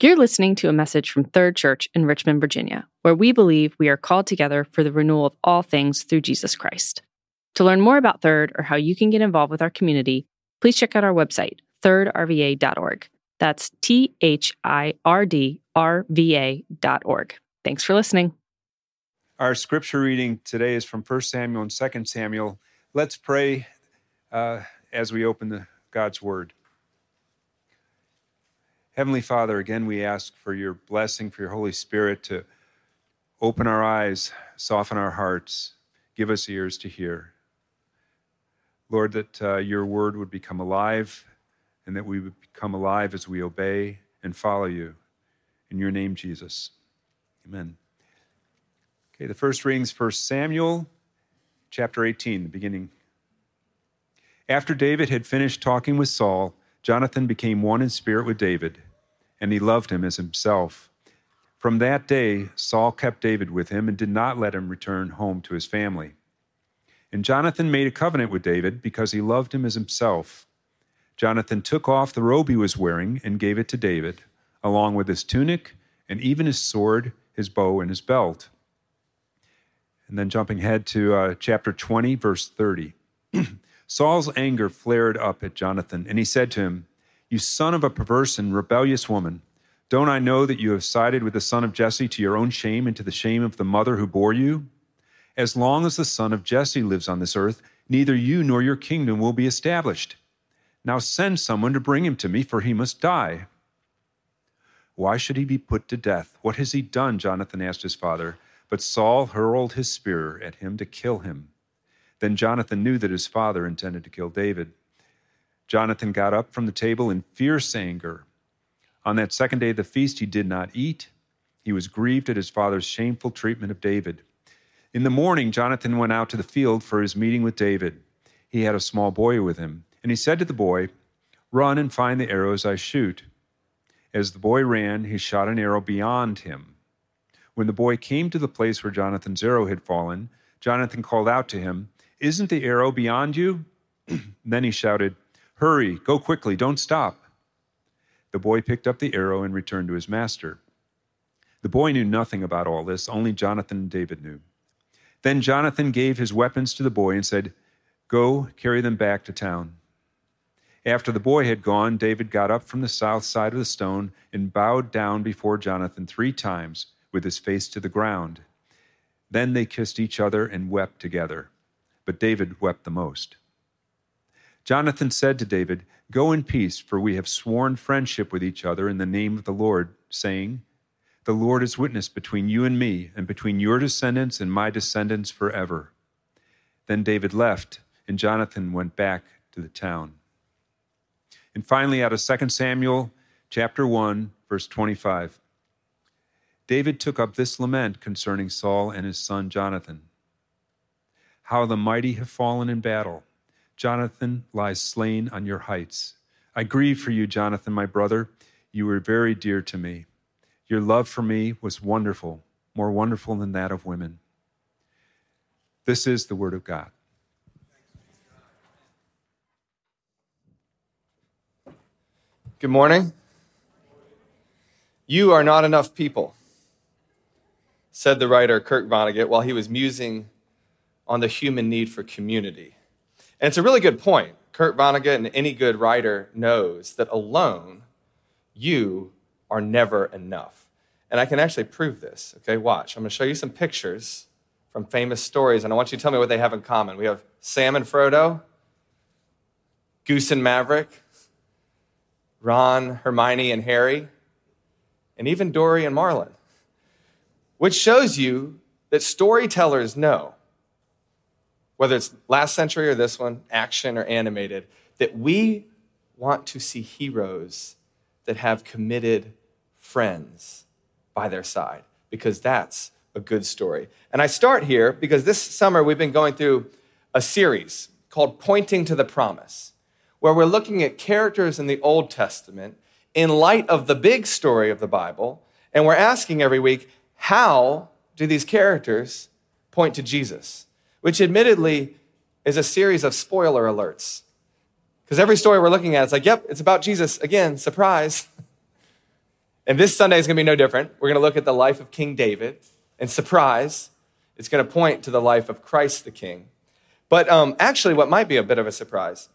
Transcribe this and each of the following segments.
You're listening to a message from Third Church in Richmond, Virginia, where we believe we are called together for the renewal of all things through Jesus Christ. To learn more about Third or how you can get involved with our community, please check out our website, thirdrva.org. That's T H I R D R V A.org. Thanks for listening. Our scripture reading today is from 1 Samuel and 2 Samuel. Let's pray uh, as we open the, God's Word. Heavenly Father, again, we ask for your blessing, for your Holy Spirit to open our eyes, soften our hearts, give us ears to hear. Lord, that uh, your word would become alive and that we would become alive as we obey and follow you. In your name, Jesus. Amen. Okay, the first reading is 1 Samuel chapter 18, the beginning. After David had finished talking with Saul, Jonathan became one in spirit with David and he loved him as himself. From that day, Saul kept David with him and did not let him return home to his family. And Jonathan made a covenant with David because he loved him as himself. Jonathan took off the robe he was wearing and gave it to David, along with his tunic and even his sword, his bow, and his belt. And then jumping ahead to uh, chapter 20, verse 30. Saul's anger flared up at Jonathan, and he said to him, you son of a perverse and rebellious woman, don't I know that you have sided with the son of Jesse to your own shame and to the shame of the mother who bore you? As long as the son of Jesse lives on this earth, neither you nor your kingdom will be established. Now send someone to bring him to me, for he must die. Why should he be put to death? What has he done? Jonathan asked his father. But Saul hurled his spear at him to kill him. Then Jonathan knew that his father intended to kill David. Jonathan got up from the table in fierce anger. On that second day of the feast, he did not eat. He was grieved at his father's shameful treatment of David. In the morning, Jonathan went out to the field for his meeting with David. He had a small boy with him, and he said to the boy, Run and find the arrows I shoot. As the boy ran, he shot an arrow beyond him. When the boy came to the place where Jonathan's arrow had fallen, Jonathan called out to him, Isn't the arrow beyond you? then he shouted, Hurry, go quickly, don't stop. The boy picked up the arrow and returned to his master. The boy knew nothing about all this, only Jonathan and David knew. Then Jonathan gave his weapons to the boy and said, Go, carry them back to town. After the boy had gone, David got up from the south side of the stone and bowed down before Jonathan three times with his face to the ground. Then they kissed each other and wept together. But David wept the most. Jonathan said to David, Go in peace, for we have sworn friendship with each other in the name of the Lord, saying, The Lord is witness between you and me, and between your descendants and my descendants forever. Then David left, and Jonathan went back to the town. And finally, out of 2 Samuel chapter 1, verse 25. David took up this lament concerning Saul and his son Jonathan. How the mighty have fallen in battle Jonathan lies slain on your heights. I grieve for you, Jonathan, my brother. You were very dear to me. Your love for me was wonderful, more wonderful than that of women. This is the word of God. Good morning. You are not enough people, said the writer Kurt Vonnegut while he was musing on the human need for community. And it's a really good point. Kurt Vonnegut and any good writer knows that alone, you are never enough. And I can actually prove this. Okay, watch. I'm going to show you some pictures from famous stories, and I want you to tell me what they have in common. We have Sam and Frodo, Goose and Maverick, Ron, Hermione, and Harry, and even Dory and Marlin, which shows you that storytellers know whether it's last century or this one, action or animated, that we want to see heroes that have committed friends by their side because that's a good story. And I start here because this summer we've been going through a series called Pointing to the Promise, where we're looking at characters in the Old Testament in light of the big story of the Bible, and we're asking every week, how do these characters point to Jesus? Which admittedly is a series of spoiler alerts. Because every story we're looking at, it's like, yep, it's about Jesus. Again, surprise. And this Sunday is going to be no different. We're going to look at the life of King David. And surprise, it's going to point to the life of Christ the King. But um, actually, what might be a bit of a surprise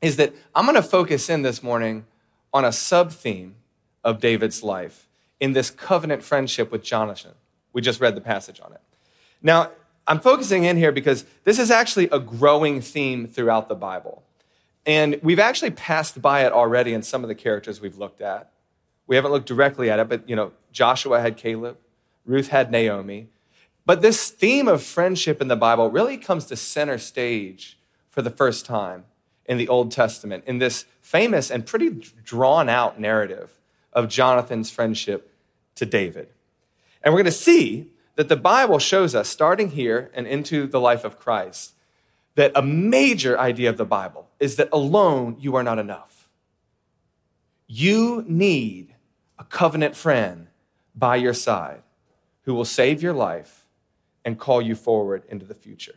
is that I'm going to focus in this morning on a sub theme of David's life in this covenant friendship with Jonathan. We just read the passage on it. Now, I'm focusing in here because this is actually a growing theme throughout the Bible. And we've actually passed by it already in some of the characters we've looked at. We haven't looked directly at it, but you know, Joshua had Caleb, Ruth had Naomi. But this theme of friendship in the Bible really comes to center stage for the first time in the Old Testament in this famous and pretty drawn out narrative of Jonathan's friendship to David. And we're going to see that the Bible shows us, starting here and into the life of Christ, that a major idea of the Bible is that alone you are not enough. You need a covenant friend by your side who will save your life and call you forward into the future.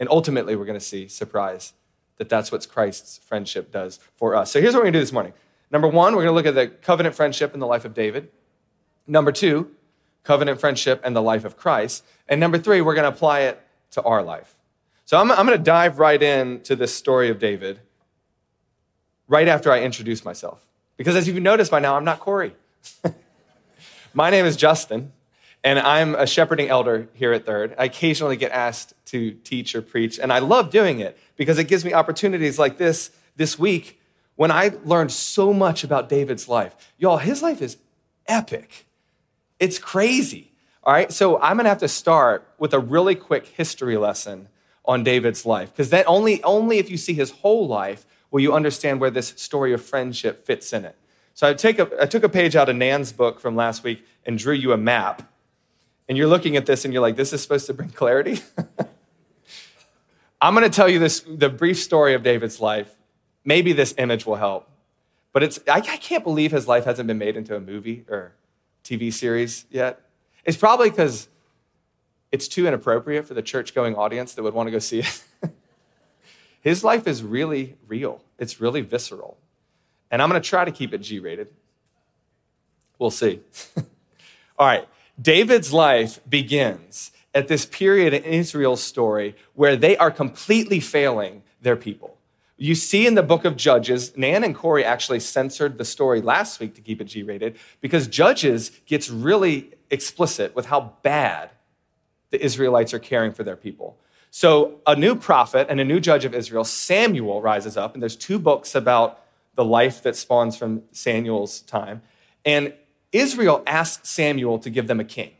And ultimately, we're going to see, surprise, that that's what Christ's friendship does for us. So here's what we're going to do this morning. Number one, we're going to look at the covenant friendship in the life of David. Number two, covenant friendship and the life of Christ. And number three, we're going to apply it to our life. So I'm, I'm going to dive right into this story of David right after I introduce myself. Because as you've noticed by now, I'm not Corey. My name is Justin, and I'm a shepherding elder here at Third. I occasionally get asked to teach or preach, and I love doing it because it gives me opportunities like this this week when I learned so much about David's life. Y'all, his life is epic. It's crazy. All right, so I'm gonna have to start with a really quick history lesson on David's life, because then only, only if you see his whole life will you understand where this story of friendship fits in it. So I, take a, I took a page out of Nan's book from last week and drew you a map. And you're looking at this and you're like, this is supposed to bring clarity? I'm gonna tell you this, the brief story of David's life. Maybe this image will help. But it's, I, I can't believe his life hasn't been made into a movie or TV series yet. It's probably because it's too inappropriate for the church going audience that would want to go see it. His life is really real, it's really visceral. And I'm going to try to keep it G rated. We'll see. All right, David's life begins at this period in Israel's story where they are completely failing their people. You see in the book of Judges, Nan and Corey actually censored the story last week to keep it G rated because Judges gets really explicit with how bad the Israelites are caring for their people. So, a new prophet and a new judge of Israel, Samuel, rises up, and there's two books about the life that spawns from Samuel's time. And Israel asks Samuel to give them a king.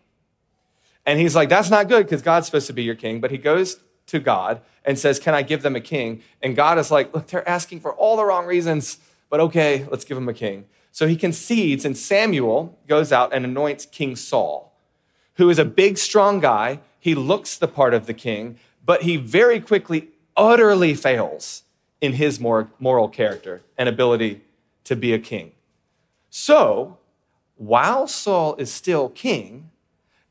And he's like, that's not good because God's supposed to be your king. But he goes to God and says, Can I give them a king? And God is like, Look, they're asking for all the wrong reasons, but okay, let's give them a king. So he concedes, and Samuel goes out and anoints King Saul, who is a big, strong guy. He looks the part of the king, but he very quickly utterly fails in his moral character and ability to be a king. So, while Saul is still king,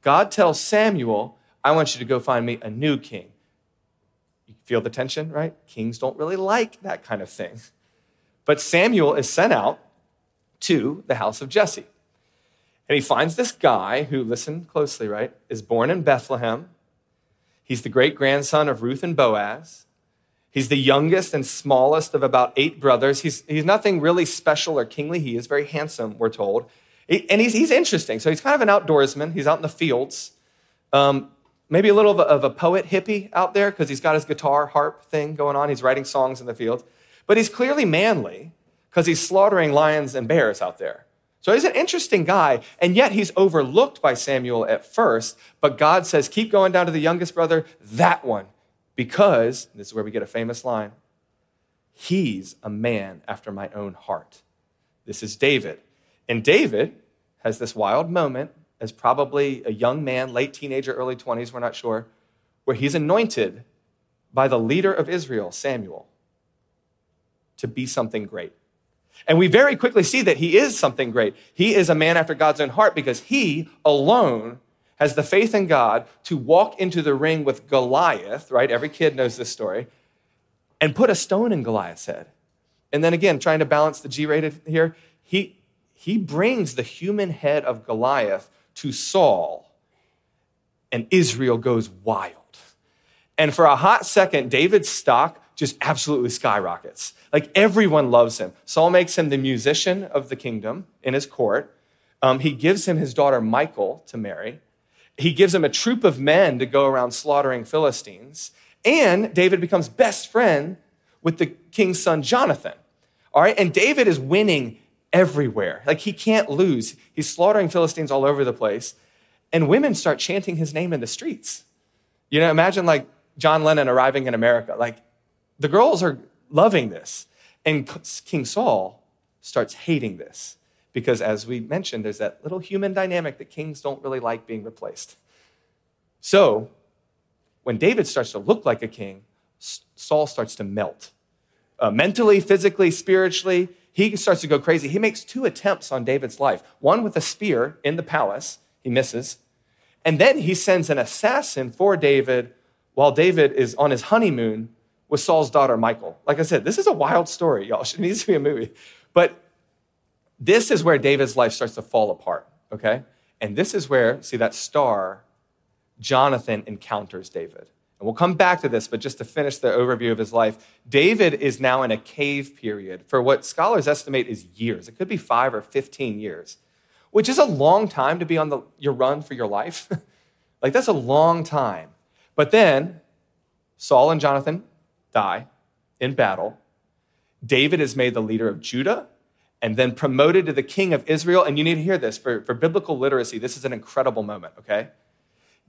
God tells Samuel, I want you to go find me a new king. Feel the tension, right? Kings don't really like that kind of thing. But Samuel is sent out to the house of Jesse. And he finds this guy who, listen closely, right, is born in Bethlehem. He's the great grandson of Ruth and Boaz. He's the youngest and smallest of about eight brothers. He's, he's nothing really special or kingly. He is very handsome, we're told. And he's, he's interesting. So he's kind of an outdoorsman. He's out in the fields. Um, maybe a little of a, of a poet hippie out there because he's got his guitar harp thing going on. He's writing songs in the field. But he's clearly manly because he's slaughtering lions and bears out there. So he's an interesting guy, and yet he's overlooked by Samuel at first. But God says, Keep going down to the youngest brother, that one, because this is where we get a famous line He's a man after my own heart. This is David. And David has this wild moment as probably a young man, late teenager, early 20s, we're not sure, where he's anointed by the leader of Israel, Samuel, to be something great. And we very quickly see that he is something great. He is a man after God's own heart because he alone has the faith in God to walk into the ring with Goliath, right? Every kid knows this story, and put a stone in Goliath's head. And then again, trying to balance the G rated here, he, he brings the human head of Goliath to Saul, and Israel goes wild. And for a hot second, David's stock just absolutely skyrockets. Like everyone loves him. Saul makes him the musician of the kingdom in his court. Um, he gives him his daughter Michal to marry. He gives him a troop of men to go around slaughtering Philistines. And David becomes best friend with the king's son Jonathan. All right, and David is winning everywhere. Like he can't lose. He's slaughtering Philistines all over the place. And women start chanting his name in the streets. You know, imagine like John Lennon arriving in America. Like the girls are loving this. And King Saul starts hating this because, as we mentioned, there's that little human dynamic that kings don't really like being replaced. So, when David starts to look like a king, Saul starts to melt. Uh, mentally, physically, spiritually, he starts to go crazy. He makes two attempts on David's life one with a spear in the palace, he misses. And then he sends an assassin for David while David is on his honeymoon with Saul's daughter, Michal. Like I said, this is a wild story, y'all. It needs to be a movie. But this is where David's life starts to fall apart, okay? And this is where, see that star, Jonathan encounters David. And we'll come back to this, but just to finish the overview of his life, David is now in a cave period for what scholars estimate is years. It could be five or 15 years, which is a long time to be on the, your run for your life. like, that's a long time. But then Saul and Jonathan die in battle. David is made the leader of Judah and then promoted to the king of Israel. And you need to hear this for, for biblical literacy. This is an incredible moment, okay?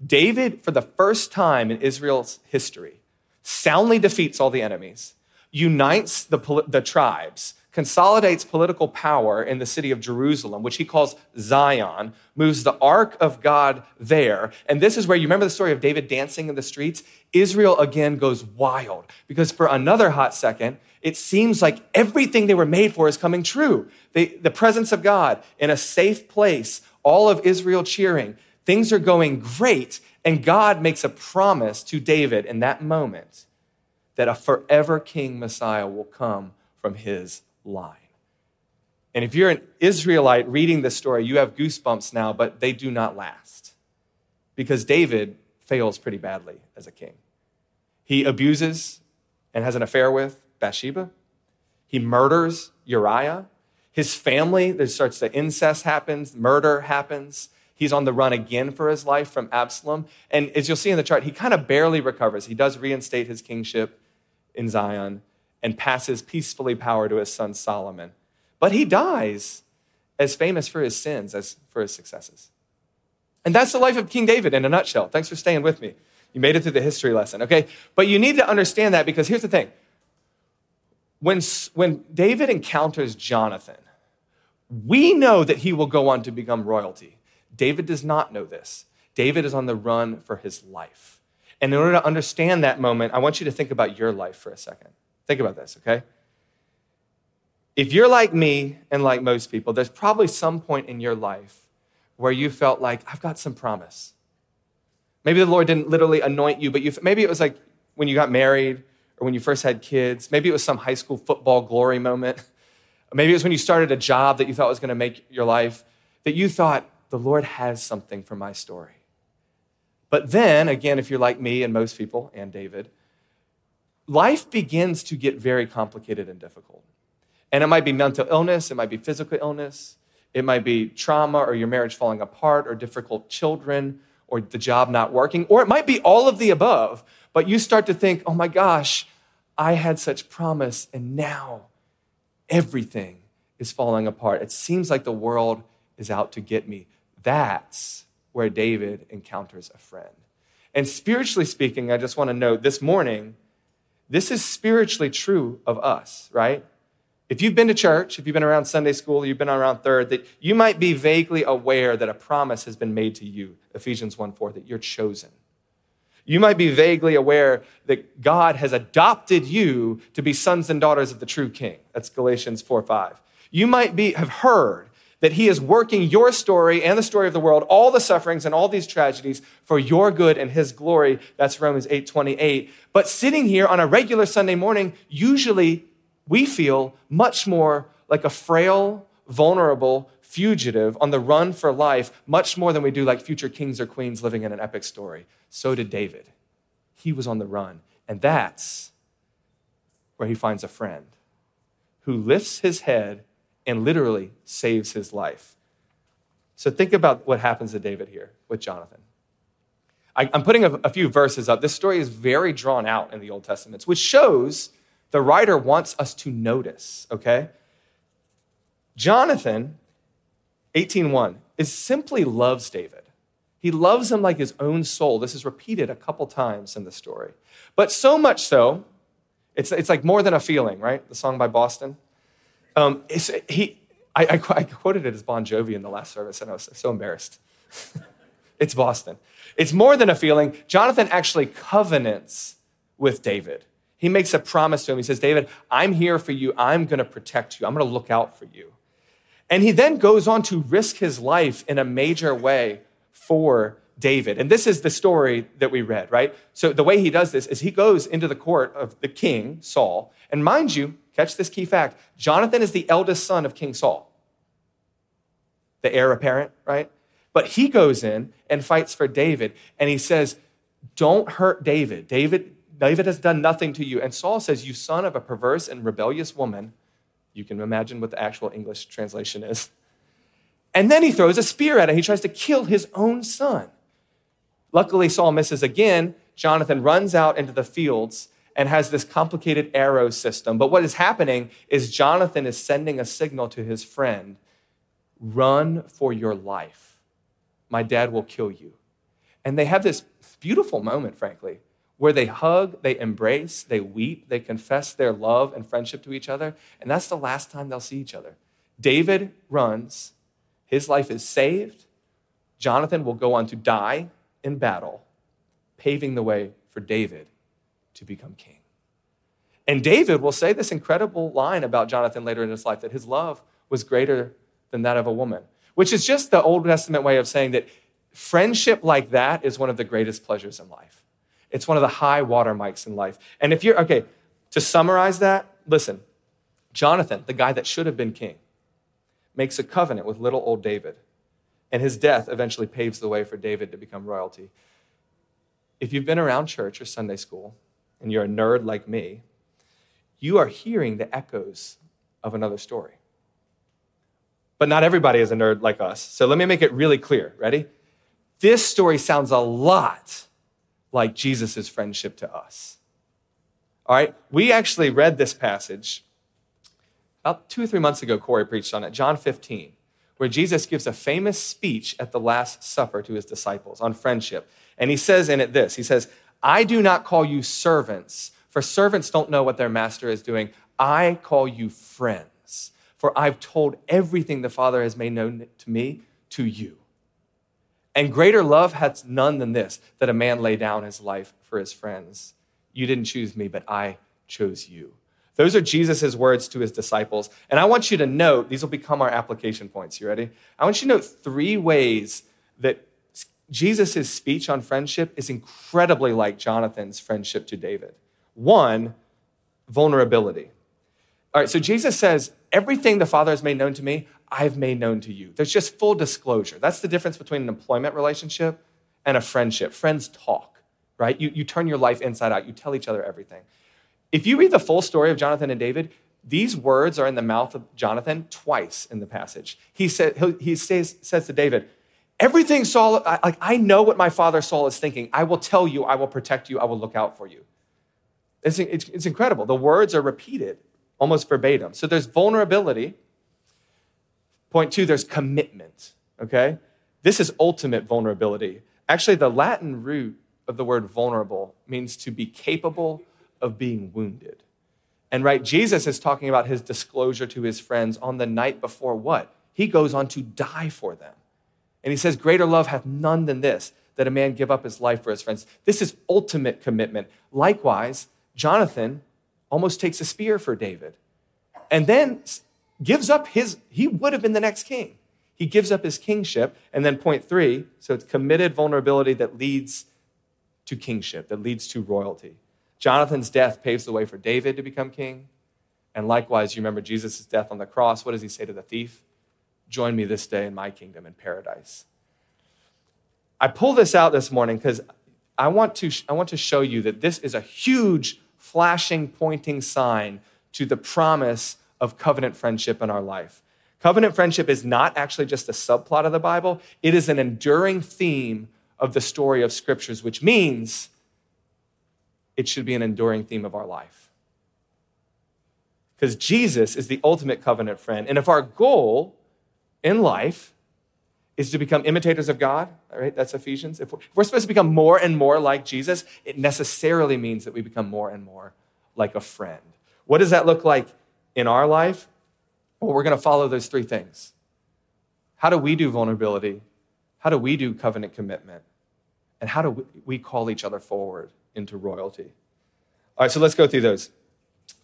David, for the first time in Israel's history, soundly defeats all the enemies, unites the, the tribes, consolidates political power in the city of Jerusalem, which he calls Zion, moves the ark of God there. And this is where you remember the story of David dancing in the streets? Israel again goes wild because for another hot second, it seems like everything they were made for is coming true. They, the presence of God in a safe place, all of Israel cheering. Things are going great. And God makes a promise to David in that moment that a forever king Messiah will come from his line. And if you're an Israelite reading this story, you have goosebumps now, but they do not last because David fails pretty badly as a king. He abuses and has an affair with Bathsheba. He murders Uriah. His family, there starts the incest happens, murder happens. He's on the run again for his life from Absalom. And as you'll see in the chart, he kind of barely recovers. He does reinstate his kingship in Zion and passes peacefully power to his son Solomon. But he dies as famous for his sins as for his successes. And that's the life of King David in a nutshell. Thanks for staying with me. You made it through the history lesson, okay? But you need to understand that because here's the thing. When, when David encounters Jonathan, we know that he will go on to become royalty. David does not know this. David is on the run for his life. And in order to understand that moment, I want you to think about your life for a second. Think about this, okay? If you're like me and like most people, there's probably some point in your life where you felt like, I've got some promise. Maybe the Lord didn't literally anoint you, but you, maybe it was like when you got married or when you first had kids. Maybe it was some high school football glory moment. Maybe it was when you started a job that you thought was going to make your life, that you thought, the Lord has something for my story. But then, again, if you're like me and most people and David, life begins to get very complicated and difficult. And it might be mental illness, it might be physical illness, it might be trauma or your marriage falling apart or difficult children or the job not working, or it might be all of the above. But you start to think, oh my gosh, I had such promise and now everything is falling apart. It seems like the world is out to get me. That's where David encounters a friend. And spiritually speaking, I just want to note this morning, this is spiritually true of us, right? If you've been to church, if you've been around Sunday school, you've been around third, that you might be vaguely aware that a promise has been made to you, Ephesians 1 4, that you're chosen. You might be vaguely aware that God has adopted you to be sons and daughters of the true king. That's Galatians 4 5. You might be, have heard that he is working your story and the story of the world, all the sufferings and all these tragedies for your good and his glory. That's Romans 8 28. But sitting here on a regular Sunday morning, usually we feel much more like a frail, vulnerable, fugitive on the run for life, much more than we do like future kings or queens living in an epic story. So did David. He was on the run. And that's where he finds a friend who lifts his head and literally saves his life. So think about what happens to David here with Jonathan. I, am putting a, a few verses up. This story is very drawn out in the Old Testament, which shows the writer wants us to notice, okay? Jonathan, 18:1, is simply loves David. He loves him like his own soul. This is repeated a couple times in the story. But so much so, it's, it's like more than a feeling, right? The song by Boston. Um, he, I, I, I, quoted it as Bon Jovi in the last service, and I was so embarrassed. it's Boston. It's more than a feeling. Jonathan actually covenants with David. He makes a promise to him. He says, David, I'm here for you. I'm going to protect you. I'm going to look out for you. And he then goes on to risk his life in a major way for David. And this is the story that we read, right? So the way he does this is he goes into the court of the king, Saul. And mind you, catch this key fact Jonathan is the eldest son of King Saul, the heir apparent, right? But he goes in and fights for David. And he says, Don't hurt David. David, David has done nothing to you. And Saul says, You son of a perverse and rebellious woman. You can imagine what the actual English translation is. And then he throws a spear at him. He tries to kill his own son. Luckily, Saul misses again. Jonathan runs out into the fields and has this complicated arrow system. But what is happening is Jonathan is sending a signal to his friend run for your life. My dad will kill you. And they have this beautiful moment, frankly, where they hug, they embrace, they weep, they confess their love and friendship to each other. And that's the last time they'll see each other. David runs, his life is saved. Jonathan will go on to die in battle, paving the way for David to become king. And David will say this incredible line about Jonathan later in his life that his love was greater than that of a woman, which is just the Old Testament way of saying that friendship like that is one of the greatest pleasures in life. It's one of the high water mics in life. And if you're, okay, to summarize that, listen, Jonathan, the guy that should have been king, makes a covenant with little old David and his death eventually paves the way for David to become royalty. If you've been around church or Sunday school and you're a nerd like me, you are hearing the echoes of another story. But not everybody is a nerd like us. So let me make it really clear. Ready? This story sounds a lot like Jesus' friendship to us. All right? We actually read this passage about two or three months ago. Corey preached on it, John 15 where Jesus gives a famous speech at the Last Supper to his disciples on friendship. And he says in it this He says, I do not call you servants, for servants don't know what their master is doing. I call you friends, for I've told everything the Father has made known to me to you. And greater love hath none than this, that a man lay down his life for his friends. You didn't choose me, but I chose you. Those are Jesus' words to his disciples. And I want you to note, these will become our application points. You ready? I want you to note three ways that Jesus' speech on friendship is incredibly like Jonathan's friendship to David. One, vulnerability. All right, so Jesus says, Everything the Father has made known to me, I've made known to you. There's just full disclosure. That's the difference between an employment relationship and a friendship. Friends talk, right? You, you turn your life inside out, you tell each other everything. If you read the full story of Jonathan and David, these words are in the mouth of Jonathan twice in the passage. He, said, he says, says to David, Everything Saul, I, like, I know what my father Saul is thinking. I will tell you, I will protect you, I will look out for you. It's, it's, it's incredible. The words are repeated almost verbatim. So there's vulnerability. Point two, there's commitment, okay? This is ultimate vulnerability. Actually, the Latin root of the word vulnerable means to be capable of being wounded. And right, Jesus is talking about his disclosure to his friends on the night before what? He goes on to die for them. And he says, Greater love hath none than this, that a man give up his life for his friends. This is ultimate commitment. Likewise, Jonathan almost takes a spear for David and then gives up his, he would have been the next king. He gives up his kingship. And then, point three, so it's committed vulnerability that leads to kingship, that leads to royalty. Jonathan's death paves the way for David to become king. And likewise, you remember Jesus' death on the cross. What does he say to the thief? join me this day in my kingdom in paradise. I pull this out this morning because I, want to, I want to show you that this is a huge, flashing, pointing sign to the promise of covenant friendship in our life. Covenant friendship is not actually just a subplot of the Bible, it is an enduring theme of the story of scriptures, which means it should be an enduring theme of our life. Because Jesus is the ultimate covenant friend. And if our goal in life is to become imitators of God, all right, that's Ephesians. If we're, if we're supposed to become more and more like Jesus, it necessarily means that we become more and more like a friend. What does that look like in our life? Well, we're going to follow those three things. How do we do vulnerability? How do we do covenant commitment? And how do we call each other forward into royalty? All right, so let's go through those.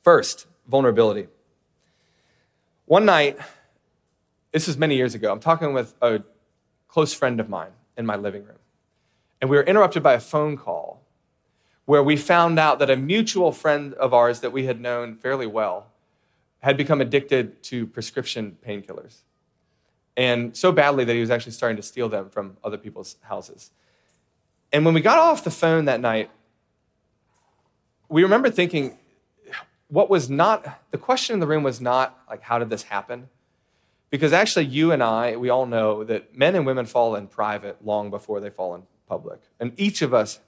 First, vulnerability. One night, this was many years ago, I'm talking with a close friend of mine in my living room. And we were interrupted by a phone call where we found out that a mutual friend of ours that we had known fairly well had become addicted to prescription painkillers. And so badly that he was actually starting to steal them from other people's houses. And when we got off the phone that night, we remember thinking, what was not, the question in the room was not like, how did this happen? Because actually, you and I, we all know that men and women fall in private long before they fall in public. And each of us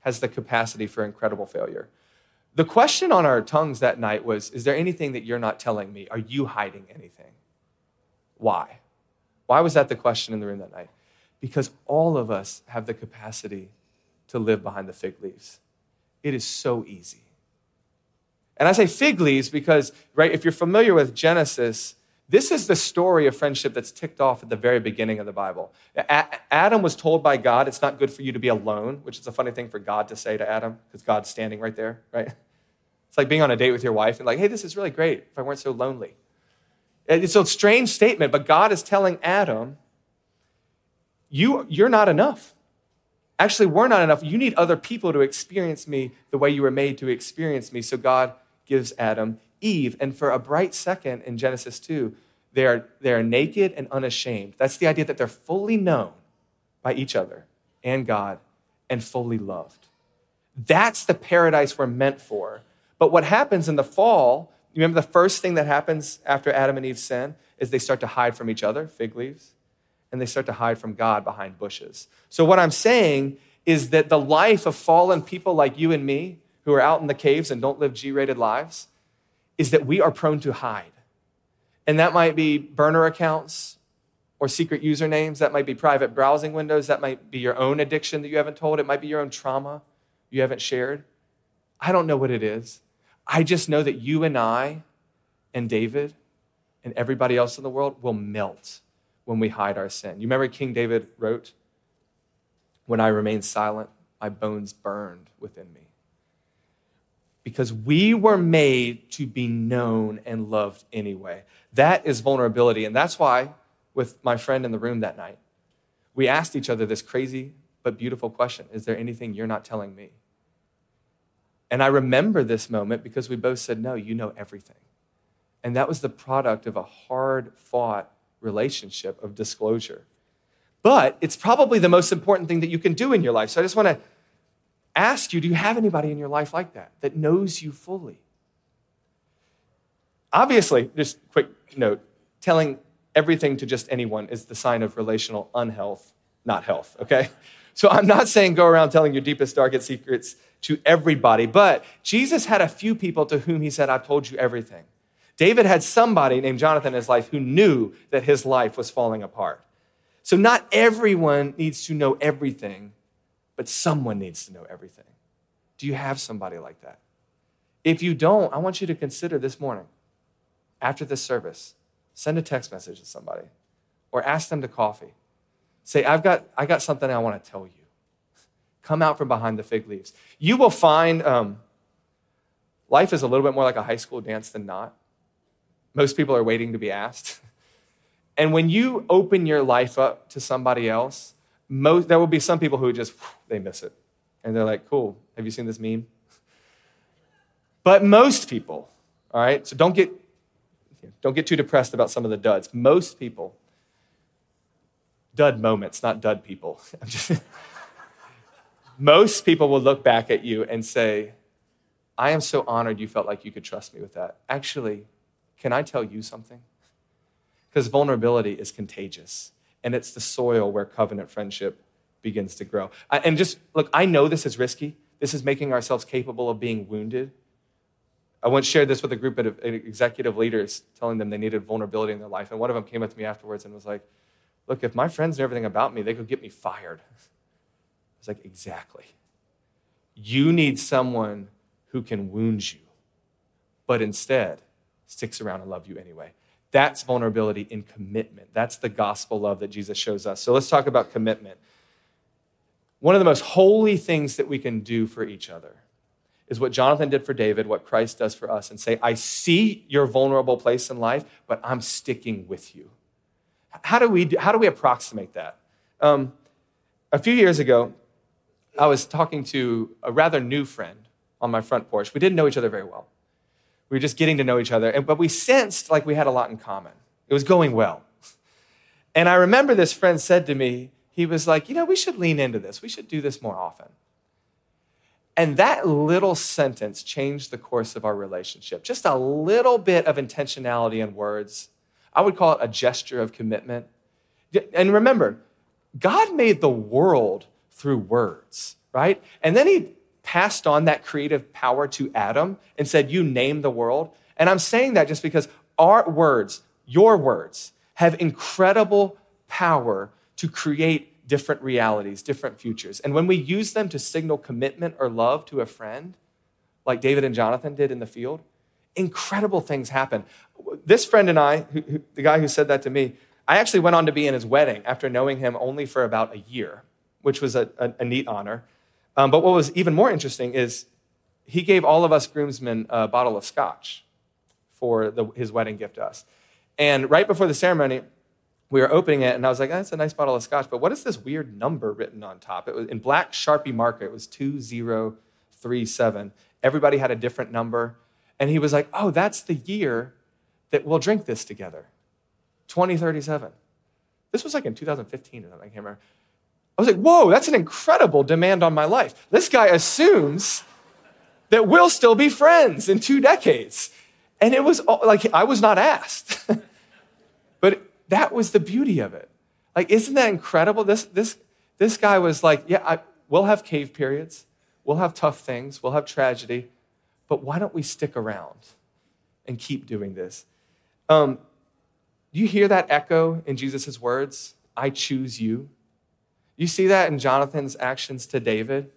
has the capacity for incredible failure. The question on our tongues that night was Is there anything that you're not telling me? Are you hiding anything? Why? Why was that the question in the room that night? Because all of us have the capacity to live behind the fig leaves. It is so easy. And I say fig leaves because, right, if you're familiar with Genesis, this is the story of friendship that's ticked off at the very beginning of the Bible. Adam was told by God, it's not good for you to be alone, which is a funny thing for God to say to Adam because God's standing right there, right? It's like being on a date with your wife and like, hey, this is really great if I weren't so lonely. It's a strange statement, but God is telling Adam, you, you're not enough. Actually, we're not enough. You need other people to experience me the way you were made to experience me. So God gives Adam Eve. And for a bright second in Genesis 2, they are, they are naked and unashamed. That's the idea that they're fully known by each other and God and fully loved. That's the paradise we're meant for. But what happens in the fall, remember the first thing that happens after Adam and Eve sin is they start to hide from each other, fig leaves, and they start to hide from God behind bushes. So what I'm saying is that the life of fallen people like you and me, who are out in the caves and don't live G rated lives, is that we are prone to hide. And that might be burner accounts or secret usernames. That might be private browsing windows. That might be your own addiction that you haven't told. It might be your own trauma you haven't shared. I don't know what it is. I just know that you and I and David and everybody else in the world will melt when we hide our sin. You remember King David wrote, When I remained silent, my bones burned within me because we were made to be known and loved anyway. That is vulnerability. And that's why, with my friend in the room that night, we asked each other this crazy but beautiful question Is there anything you're not telling me? And I remember this moment because we both said, No, you know everything. And that was the product of a hard fought relationship of disclosure. But it's probably the most important thing that you can do in your life. So I just want to ask you do you have anybody in your life like that, that knows you fully? Obviously, just quick note telling everything to just anyone is the sign of relational unhealth, not health, okay? So I'm not saying go around telling your deepest, darkest secrets to everybody, but Jesus had a few people to whom he said, I've told you everything. David had somebody named Jonathan in his life who knew that his life was falling apart. So not everyone needs to know everything, but someone needs to know everything. Do you have somebody like that? If you don't, I want you to consider this morning, after this service, send a text message to somebody or ask them to coffee. Say, I've got, I got something I want to tell you. Come out from behind the fig leaves. You will find um, life is a little bit more like a high school dance than not. Most people are waiting to be asked. And when you open your life up to somebody else, most, there will be some people who just, they miss it. And they're like, cool, have you seen this meme? But most people, all right, so don't get, don't get too depressed about some of the duds. Most people dud moments, not dud people. Just, most people will look back at you and say, I am so honored you felt like you could trust me with that. Actually, can I tell you something? Because vulnerability is contagious, and it's the soil where covenant friendship begins to grow. And just look, I know this is risky. This is making ourselves capable of being wounded. I once shared this with a group of executive leaders, telling them they needed vulnerability in their life. And one of them came up to me afterwards and was like, Look, if my friends knew everything about me, they could get me fired. I was like, Exactly. You need someone who can wound you, but instead sticks around and love you anyway. That's vulnerability in commitment. That's the gospel love that Jesus shows us. So let's talk about commitment. One of the most holy things that we can do for each other is what Jonathan did for David, what Christ does for us, and say, I see your vulnerable place in life, but I'm sticking with you. How do we, do, how do we approximate that? Um, a few years ago, I was talking to a rather new friend on my front porch. We didn't know each other very well. We were just getting to know each other, but we sensed like we had a lot in common. It was going well. And I remember this friend said to me, he was like, you know, we should lean into this. We should do this more often. And that little sentence changed the course of our relationship. Just a little bit of intentionality in words. I would call it a gesture of commitment. And remember, God made the world through words, right? And then he passed on that creative power to Adam and said, You name the world. And I'm saying that just because our words, your words, have incredible power to create different realities, different futures. And when we use them to signal commitment or love to a friend, like David and Jonathan did in the field, incredible things happen. This friend and I, who, who, the guy who said that to me, I actually went on to be in his wedding after knowing him only for about a year, which was a, a, a neat honor. Um, but what was even more interesting is he gave all of us groomsmen a bottle of scotch for the, his wedding gift to us. And right before the ceremony, we were opening it, and I was like, oh, "That's a nice bottle of scotch." But what is this weird number written on top? It was in black Sharpie marker. It was two zero three seven. Everybody had a different number, and he was like, "Oh, that's the year that we'll drink this together." 2037. This was like in 2015 or something. I can't remember. I was like, "Whoa, that's an incredible demand on my life." This guy assumes that we'll still be friends in two decades, and it was all, like I was not asked. but that was the beauty of it. Like, isn't that incredible? This, this, this guy was like, yeah, I, we'll have cave periods, we'll have tough things, we'll have tragedy, but why don't we stick around and keep doing this? Um, you hear that echo in Jesus' words? I choose you. You see that in Jonathan's actions to David?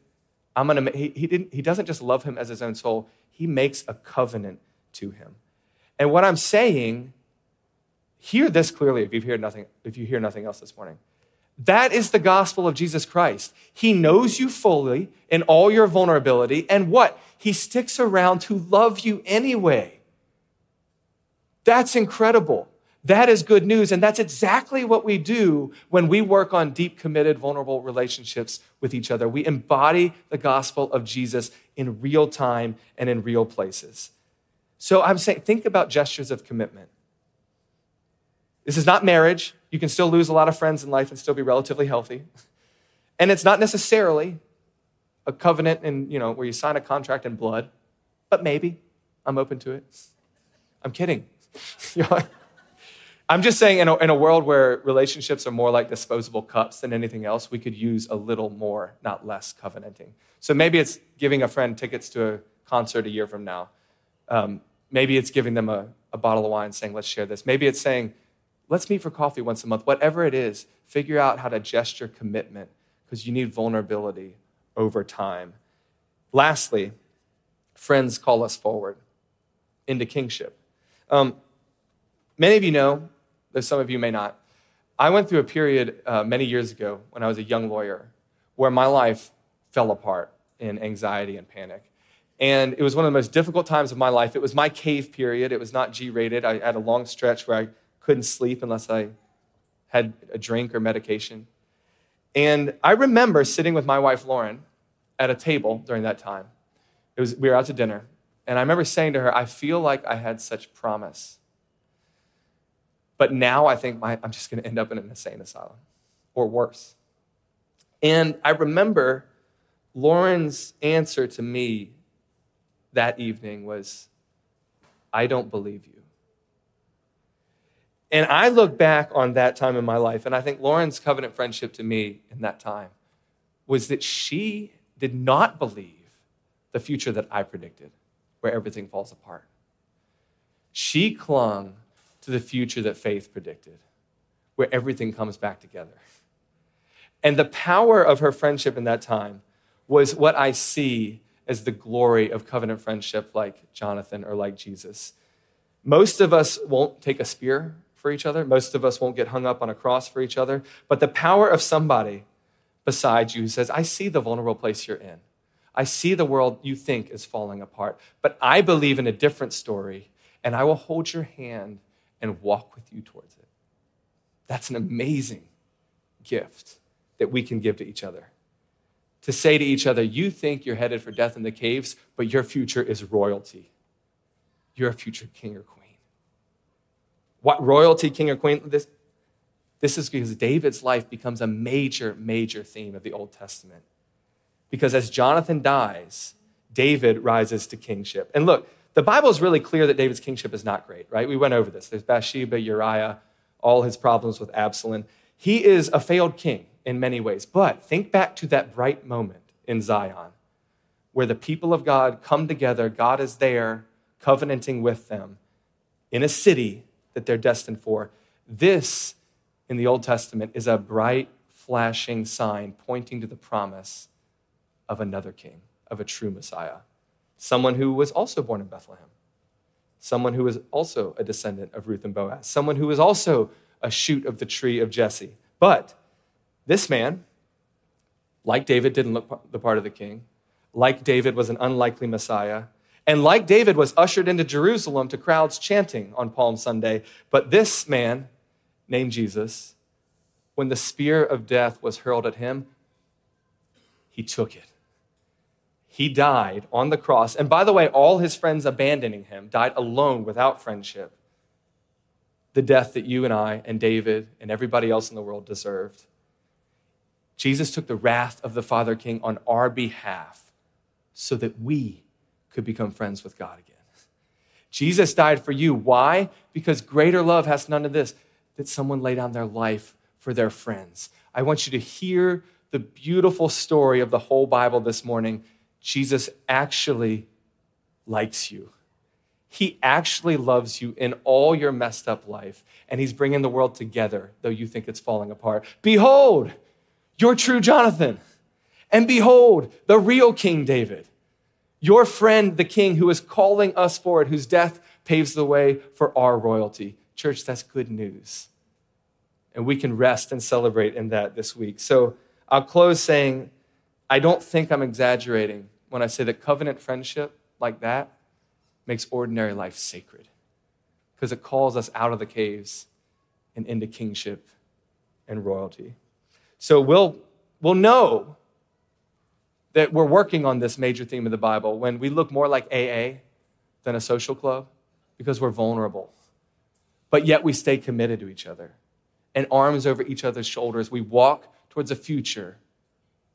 I'm gonna, he, he, didn't, he doesn't just love him as his own soul, he makes a covenant to him. And what I'm saying Hear this clearly if you hear nothing, if you hear nothing else this morning. That is the gospel of Jesus Christ. He knows you fully in all your vulnerability, and what? He sticks around to love you anyway. That's incredible. That is good news. And that's exactly what we do when we work on deep, committed, vulnerable relationships with each other. We embody the gospel of Jesus in real time and in real places. So I'm saying, think about gestures of commitment. This is not marriage. You can still lose a lot of friends in life and still be relatively healthy. And it's not necessarily a covenant and you know where you sign a contract in blood, but maybe I'm open to it. I'm kidding. I'm just saying, in a, in a world where relationships are more like disposable cups than anything else, we could use a little more, not less, covenanting. So maybe it's giving a friend tickets to a concert a year from now. Um, maybe it's giving them a, a bottle of wine saying, let's share this. Maybe it's saying, Let's meet for coffee once a month. Whatever it is, figure out how to gesture commitment because you need vulnerability over time. Lastly, friends call us forward into kingship. Um, many of you know, though some of you may not, I went through a period uh, many years ago when I was a young lawyer where my life fell apart in anxiety and panic. And it was one of the most difficult times of my life. It was my cave period. It was not G rated. I had a long stretch where I couldn't sleep unless I had a drink or medication. And I remember sitting with my wife, Lauren, at a table during that time. It was, we were out to dinner. And I remember saying to her, I feel like I had such promise. But now I think my, I'm just going to end up in an insane asylum. or worse. And I remember Lauren's answer to me that evening was, I don't believe you. And I look back on that time in my life, and I think Lauren's covenant friendship to me in that time was that she did not believe the future that I predicted, where everything falls apart. She clung to the future that faith predicted, where everything comes back together. And the power of her friendship in that time was what I see as the glory of covenant friendship, like Jonathan or like Jesus. Most of us won't take a spear for each other, most of us won't get hung up on a cross for each other, but the power of somebody beside you who says, I see the vulnerable place you're in. I see the world you think is falling apart, but I believe in a different story, and I will hold your hand and walk with you towards it. That's an amazing gift that we can give to each other. To say to each other, you think you're headed for death in the caves, but your future is royalty. You're a future king or queen. What royalty, king or queen? This, this is because David's life becomes a major, major theme of the Old Testament. Because as Jonathan dies, David rises to kingship. And look, the Bible is really clear that David's kingship is not great, right? We went over this. There's Bathsheba, Uriah, all his problems with Absalom. He is a failed king in many ways. But think back to that bright moment in Zion where the people of God come together, God is there, covenanting with them in a city that they're destined for. This, in the Old Testament, is a bright, flashing sign pointing to the promise of another king, of a true Messiah, someone who was also born in Bethlehem, someone who was also a descendant of Ruth and Boaz, someone who was also a shoot of the tree of Jesse. But this man, like David, didn't look the part of the king. Like David, was an unlikely Messiah. And like David, was ushered into Jerusalem to crowds chanting on Palm Sunday. But this man, named Jesus, when the spear of death was hurled at him, he took it. He died on the cross. And by the way, all his friends abandoning him died alone without friendship. The death that you and I and David and everybody else in the world deserved. Jesus took the wrath of the Father King on our behalf so that we could become friends with God again. Jesus died for you. Why? Because greater love has none of this that someone lay down their life for their friends. I want you to hear the beautiful story of the whole Bible this morning. Jesus actually likes you. He actually loves you in all your messed up life, and He's bringing the world together, though you think it's falling apart. Behold, your true Jonathan. And behold, the real King David, your friend, the king who is calling us forward, whose death paves the way for our royalty. Church, that's good news. And we can rest and celebrate in that this week. So I'll close saying, I don't think I'm exaggerating when I say that covenant friendship like that makes ordinary life sacred because it calls us out of the caves and into kingship and royalty. So we'll, we'll know that we're working on this major theme of the Bible when we look more like AA than a social club because we're vulnerable. But yet we stay committed to each other and arms over each other's shoulders. We walk towards a future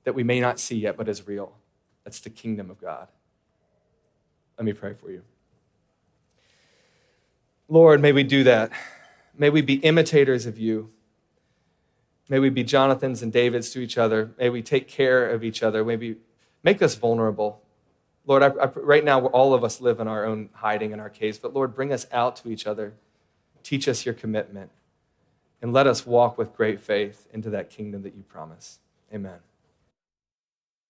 that we may not see yet, but is real. That's the kingdom of God. Let me pray for you. Lord, may we do that. May we be imitators of you. May we be Jonathans and Davids to each other. May we take care of each other. May we make us vulnerable. Lord, I, I, right now, all of us live in our own hiding in our caves, but Lord, bring us out to each other. Teach us your commitment. And let us walk with great faith into that kingdom that you promise. Amen.